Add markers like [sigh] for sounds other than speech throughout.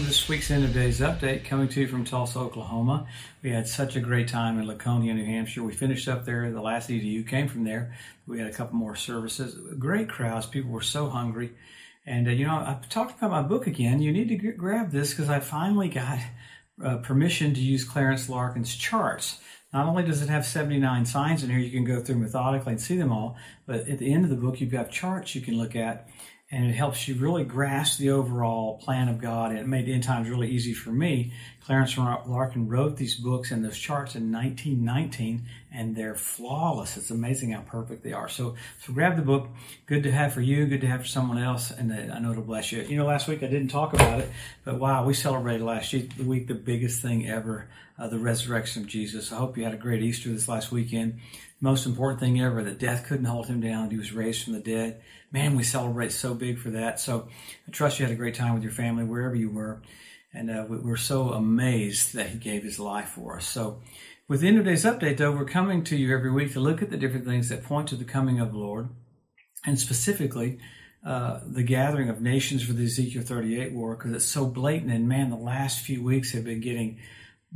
to this week's End of Days Update coming to you from Tulsa, Oklahoma. We had such a great time in Laconia, New Hampshire. We finished up there. The last EDU came from there. We had a couple more services. Great crowds. People were so hungry. And, uh, you know, I've talked about my book again. You need to grab this because I finally got uh, permission to use Clarence Larkin's charts. Not only does it have 79 signs in here, you can go through methodically and see them all, but at the end of the book, you've got charts you can look at and it helps you really grasp the overall plan of God. And it made the end times really easy for me. Clarence Larkin wrote these books and those charts in 1919, and they're flawless. It's amazing how perfect they are. So, so grab the book. Good to have for you. Good to have for someone else, and I know it'll bless you. You know, last week I didn't talk about it, but wow, we celebrated last week the biggest thing ever, uh, the resurrection of Jesus. I hope you had a great Easter this last weekend most important thing ever that death couldn't hold him down. He was raised from the dead. Man, we celebrate so big for that. So I trust you had a great time with your family wherever you were. And uh, we're so amazed that he gave his life for us. So with the end of day's update, though, we're coming to you every week to look at the different things that point to the coming of the Lord. And specifically, uh, the gathering of nations for the Ezekiel 38 war, because it's so blatant. And man, the last few weeks have been getting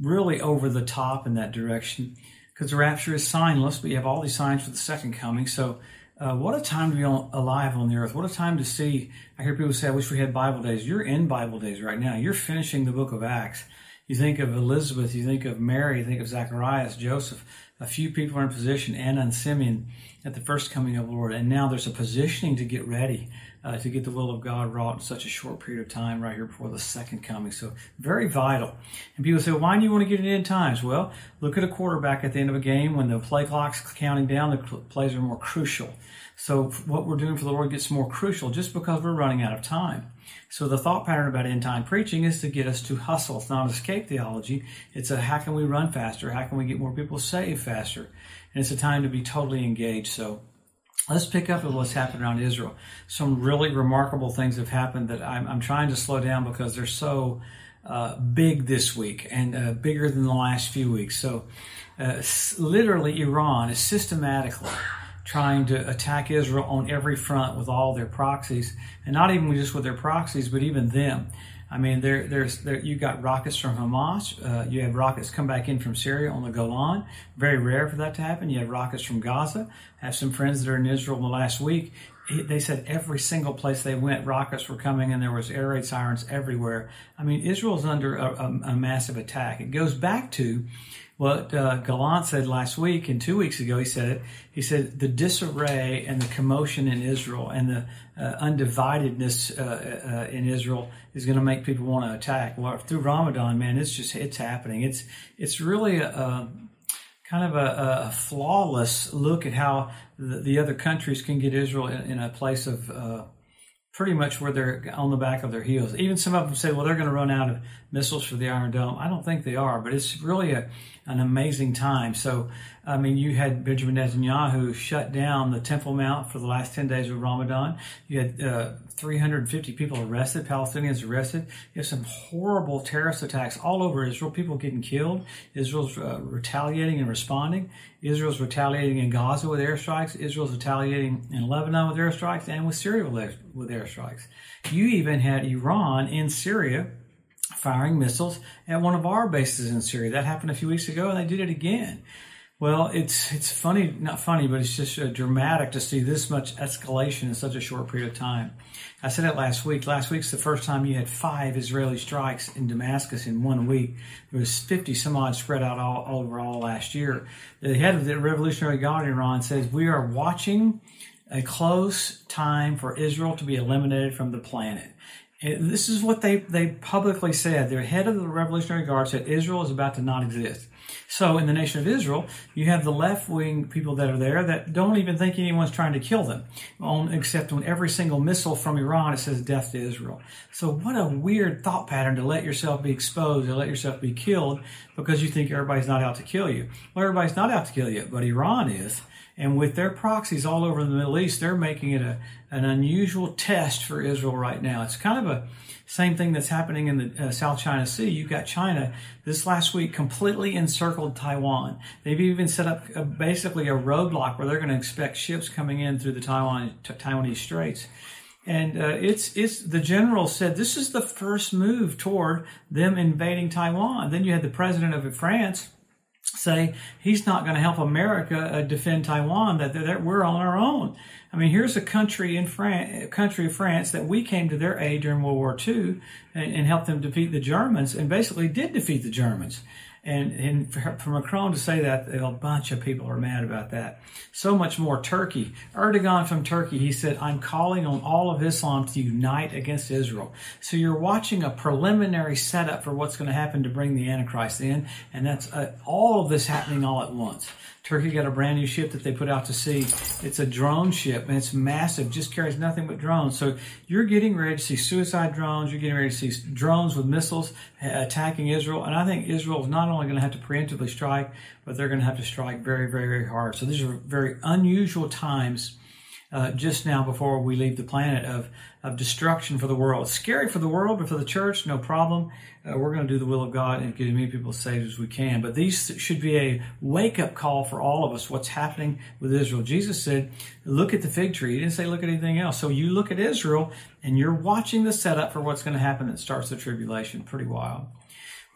really over the top in that direction because the rapture is signless, but you have all these signs for the second coming. So, uh, what a time to be alive on the earth. What a time to see. I hear people say, I wish we had Bible days. You're in Bible days right now. You're finishing the book of Acts. You think of Elizabeth, you think of Mary, you think of Zacharias, Joseph. A few people are in position, Anna and Simeon at the first coming of the Lord. And now there's a positioning to get ready uh, to get the will of God wrought in such a short period of time right here before the second coming. So very vital. And people say, why do you want to get it in times? Well, look at a quarterback at the end of a game when the play clock's counting down, the plays are more crucial. So what we're doing for the Lord gets more crucial just because we're running out of time. So the thought pattern about end time preaching is to get us to hustle. It's not escape theology. It's a how can we run faster? How can we get more people saved faster? And it's a time to be totally engaged. So Let's pick up with what's happened around Israel. Some really remarkable things have happened that I'm, I'm trying to slow down because they're so uh, big this week and uh, bigger than the last few weeks. So, uh, literally, Iran is systematically trying to attack Israel on every front with all their proxies, and not even just with their proxies, but even them. I mean, there, there's there, you got rockets from Hamas. Uh, you have rockets come back in from Syria on the Golan. Very rare for that to happen. You have rockets from Gaza. I have some friends that are in Israel in the last week. They said every single place they went, rockets were coming, and there was air raid sirens everywhere. I mean, Israel's under a, a, a massive attack. It goes back to what uh, Gallant said last week and two weeks ago. He said it. He said the disarray and the commotion in Israel and the uh, undividedness uh, uh in Israel is going to make people want to attack. Well, through Ramadan, man, it's just it's happening. It's it's really a, a kind of a, a, flawless look at how the, the, other countries can get Israel in, in a place of uh, pretty much where they're on the back of their heels. Even some of them say, well, they're going to run out of missiles for the Iron Dome. I don't think they are, but it's really a, an amazing time. So, I mean, you had Benjamin Netanyahu shut down the Temple Mount for the last 10 days of Ramadan. You had uh, 350 people arrested, Palestinians arrested. You have some horrible terrorist attacks all over Israel, people getting killed. Israel's uh, retaliating and responding. Israel's retaliating in Gaza with airstrikes. Israel's retaliating in Lebanon with airstrikes and with Syria with airstrikes. You even had Iran in Syria firing missiles at one of our bases in Syria. That happened a few weeks ago, and they did it again. Well, it's it's funny, not funny, but it's just uh, dramatic to see this much escalation in such a short period of time. I said it last week. Last week's the first time you had five Israeli strikes in Damascus in one week. There was 50 some odd spread out all, all over all last year. The head of the Revolutionary Guard in Iran says, we are watching a close time for Israel to be eliminated from the planet. And this is what they, they publicly said. Their head of the Revolutionary Guard said Israel is about to not exist. So in the nation of Israel, you have the left wing people that are there that don't even think anyone's trying to kill them, on, except on every single missile from Iran, it says death to Israel. So what a weird thought pattern to let yourself be exposed, to let yourself be killed because you think everybody's not out to kill you. Well, everybody's not out to kill you, but Iran is. And with their proxies all over the Middle East, they're making it a, an unusual test for Israel right now. It's kind of a same thing that's happening in the uh, South China Sea. You've got China this last week completely encircled Taiwan. They've even set up a, basically a roadblock where they're going to expect ships coming in through the Taiwan, Taiwanese Straits. And uh, it's it's the general said this is the first move toward them invading Taiwan. Then you had the president of France say he's not going to help America uh, defend Taiwan. That, that we're on our own. I mean, here's a country in France, country of France that we came to their aid during World War II and, and helped them defeat the Germans, and basically did defeat the Germans. And, and for, Macron to say that, a bunch of people are mad about that. So much more Turkey. Erdogan from Turkey, he said, I'm calling on all of Islam to unite against Israel. So you're watching a preliminary setup for what's going to happen to bring the Antichrist in. And that's uh, all of this happening all at once. Turkey got a brand new ship that they put out to sea. It's a drone ship and it's massive, just carries nothing but drones. So you're getting ready to see suicide drones. You're getting ready to see drones with missiles attacking Israel. And I think Israel is not only going to have to preemptively strike, but they're going to have to strike very, very, very hard. So these are very unusual times uh, just now before we leave the planet of, of destruction for the world. It's scary for the world, but for the church, no problem. Uh, we're going to do the will of God and get as many people saved as we can. But these should be a wake up call for all of us. What's happening with Israel? Jesus said, "Look at the fig tree." He didn't say look at anything else. So you look at Israel, and you're watching the setup for what's going to happen that starts the tribulation. Pretty wild.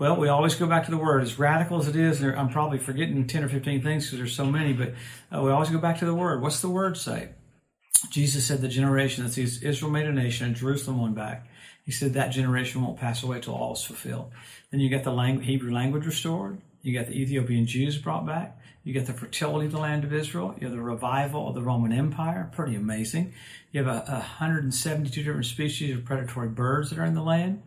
Well, we always go back to the word. As radical as it is, I'm probably forgetting 10 or 15 things because there's so many, but uh, we always go back to the word. What's the word say? Jesus said the generation that sees Israel made a nation and Jerusalem won back, he said that generation won't pass away till all is fulfilled. Then you get the Hebrew language restored. You got the Ethiopian Jews brought back. You get the fertility of the land of Israel. You have the revival of the Roman Empire. Pretty amazing. You have a, 172 different species of predatory birds that are in the land.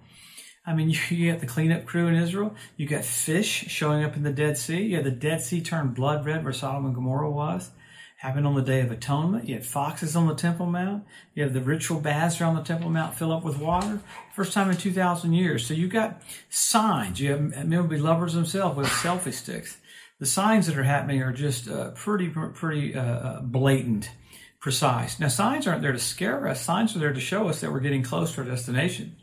I mean, [laughs] you, get the cleanup crew in Israel. You got fish showing up in the Dead Sea. You have the Dead Sea turned blood red where Sodom and Gomorrah was happened on the Day of Atonement. You had foxes on the Temple Mount. You have the ritual baths around the Temple Mount fill up with water. First time in 2,000 years. So you got signs. You have men be lovers themselves with selfie sticks. The signs that are happening are just uh, pretty, pretty uh, uh, blatant, precise. Now, signs aren't there to scare us. Signs are there to show us that we're getting close to our destination.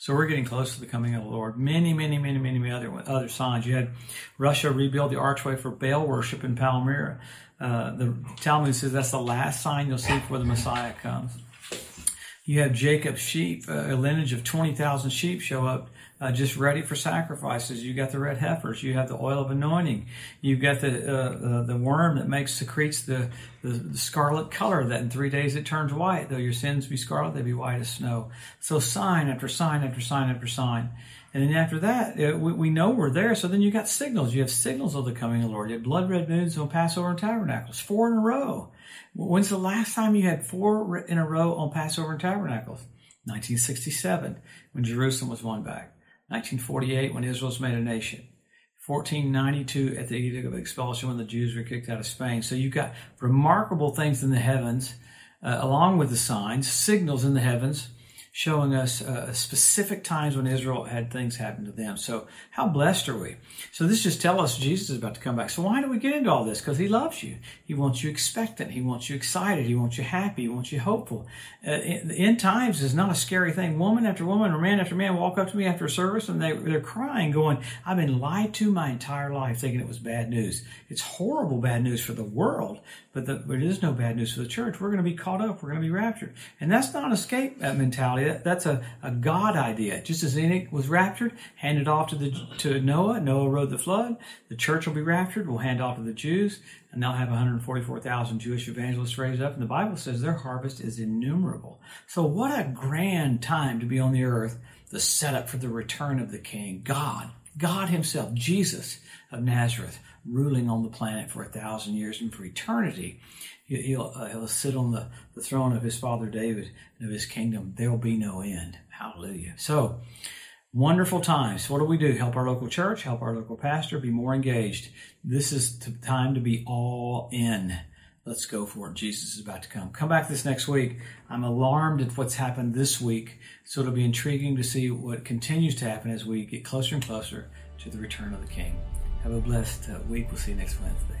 So we're getting close to the coming of the Lord. Many, many, many, many other other signs. You had Russia rebuild the archway for Baal worship in Palmyra. Uh, the Talmud says that's the last sign you'll see before the Messiah comes. You have Jacob's sheep, uh, a lineage of 20,000 sheep show up uh, just ready for sacrifices. You got the red heifers. You have the oil of anointing. You've got the uh, the worm that makes secretes the, the, the scarlet color that in three days it turns white. Though your sins be scarlet, they be white as snow. So sign after sign after sign after sign. And then after that, it, we, we, know we're there. So then you got signals. You have signals of the coming of the Lord. You have blood red moons on Passover and Tabernacles, four in a row. When's the last time you had four in a row on Passover and Tabernacles? 1967, when Jerusalem was won back. 1948, when Israel was made a nation. 1492 at the Edict of Expulsion when the Jews were kicked out of Spain. So you've got remarkable things in the heavens, uh, along with the signs, signals in the heavens showing us uh, specific times when Israel had things happen to them. So how blessed are we? So this just tells us Jesus is about to come back. So why do we get into all this? Because he loves you. He wants you expectant. He wants you excited. He wants you happy. He wants you hopeful. Uh, in, end times is not a scary thing. Woman after woman or man after man walk up to me after a service and they, they're crying going, I've been lied to my entire life thinking it was bad news. It's horrible bad news for the world, but, the, but it is no bad news for the church. We're going to be caught up. We're going to be raptured. And that's not escape mentality. That, that's a, a God idea. Just as Enoch was raptured, handed off to the to Noah. Noah rode the flood. The church will be raptured. We'll hand off to the Jews, and they'll have 144,000 Jewish evangelists raised up. And the Bible says their harvest is innumerable. So what a grand time to be on the earth. The setup for the return of the King, God, God Himself, Jesus of Nazareth, ruling on the planet for a thousand years and for eternity. He'll, uh, he'll sit on the, the throne of his father David and of his kingdom. There will be no end. Hallelujah. So, wonderful times. What do we do? Help our local church, help our local pastor, be more engaged. This is the time to be all in. Let's go for it. Jesus is about to come. Come back this next week. I'm alarmed at what's happened this week, so it'll be intriguing to see what continues to happen as we get closer and closer to the return of the King. Have a blessed uh, week. We'll see you next Wednesday.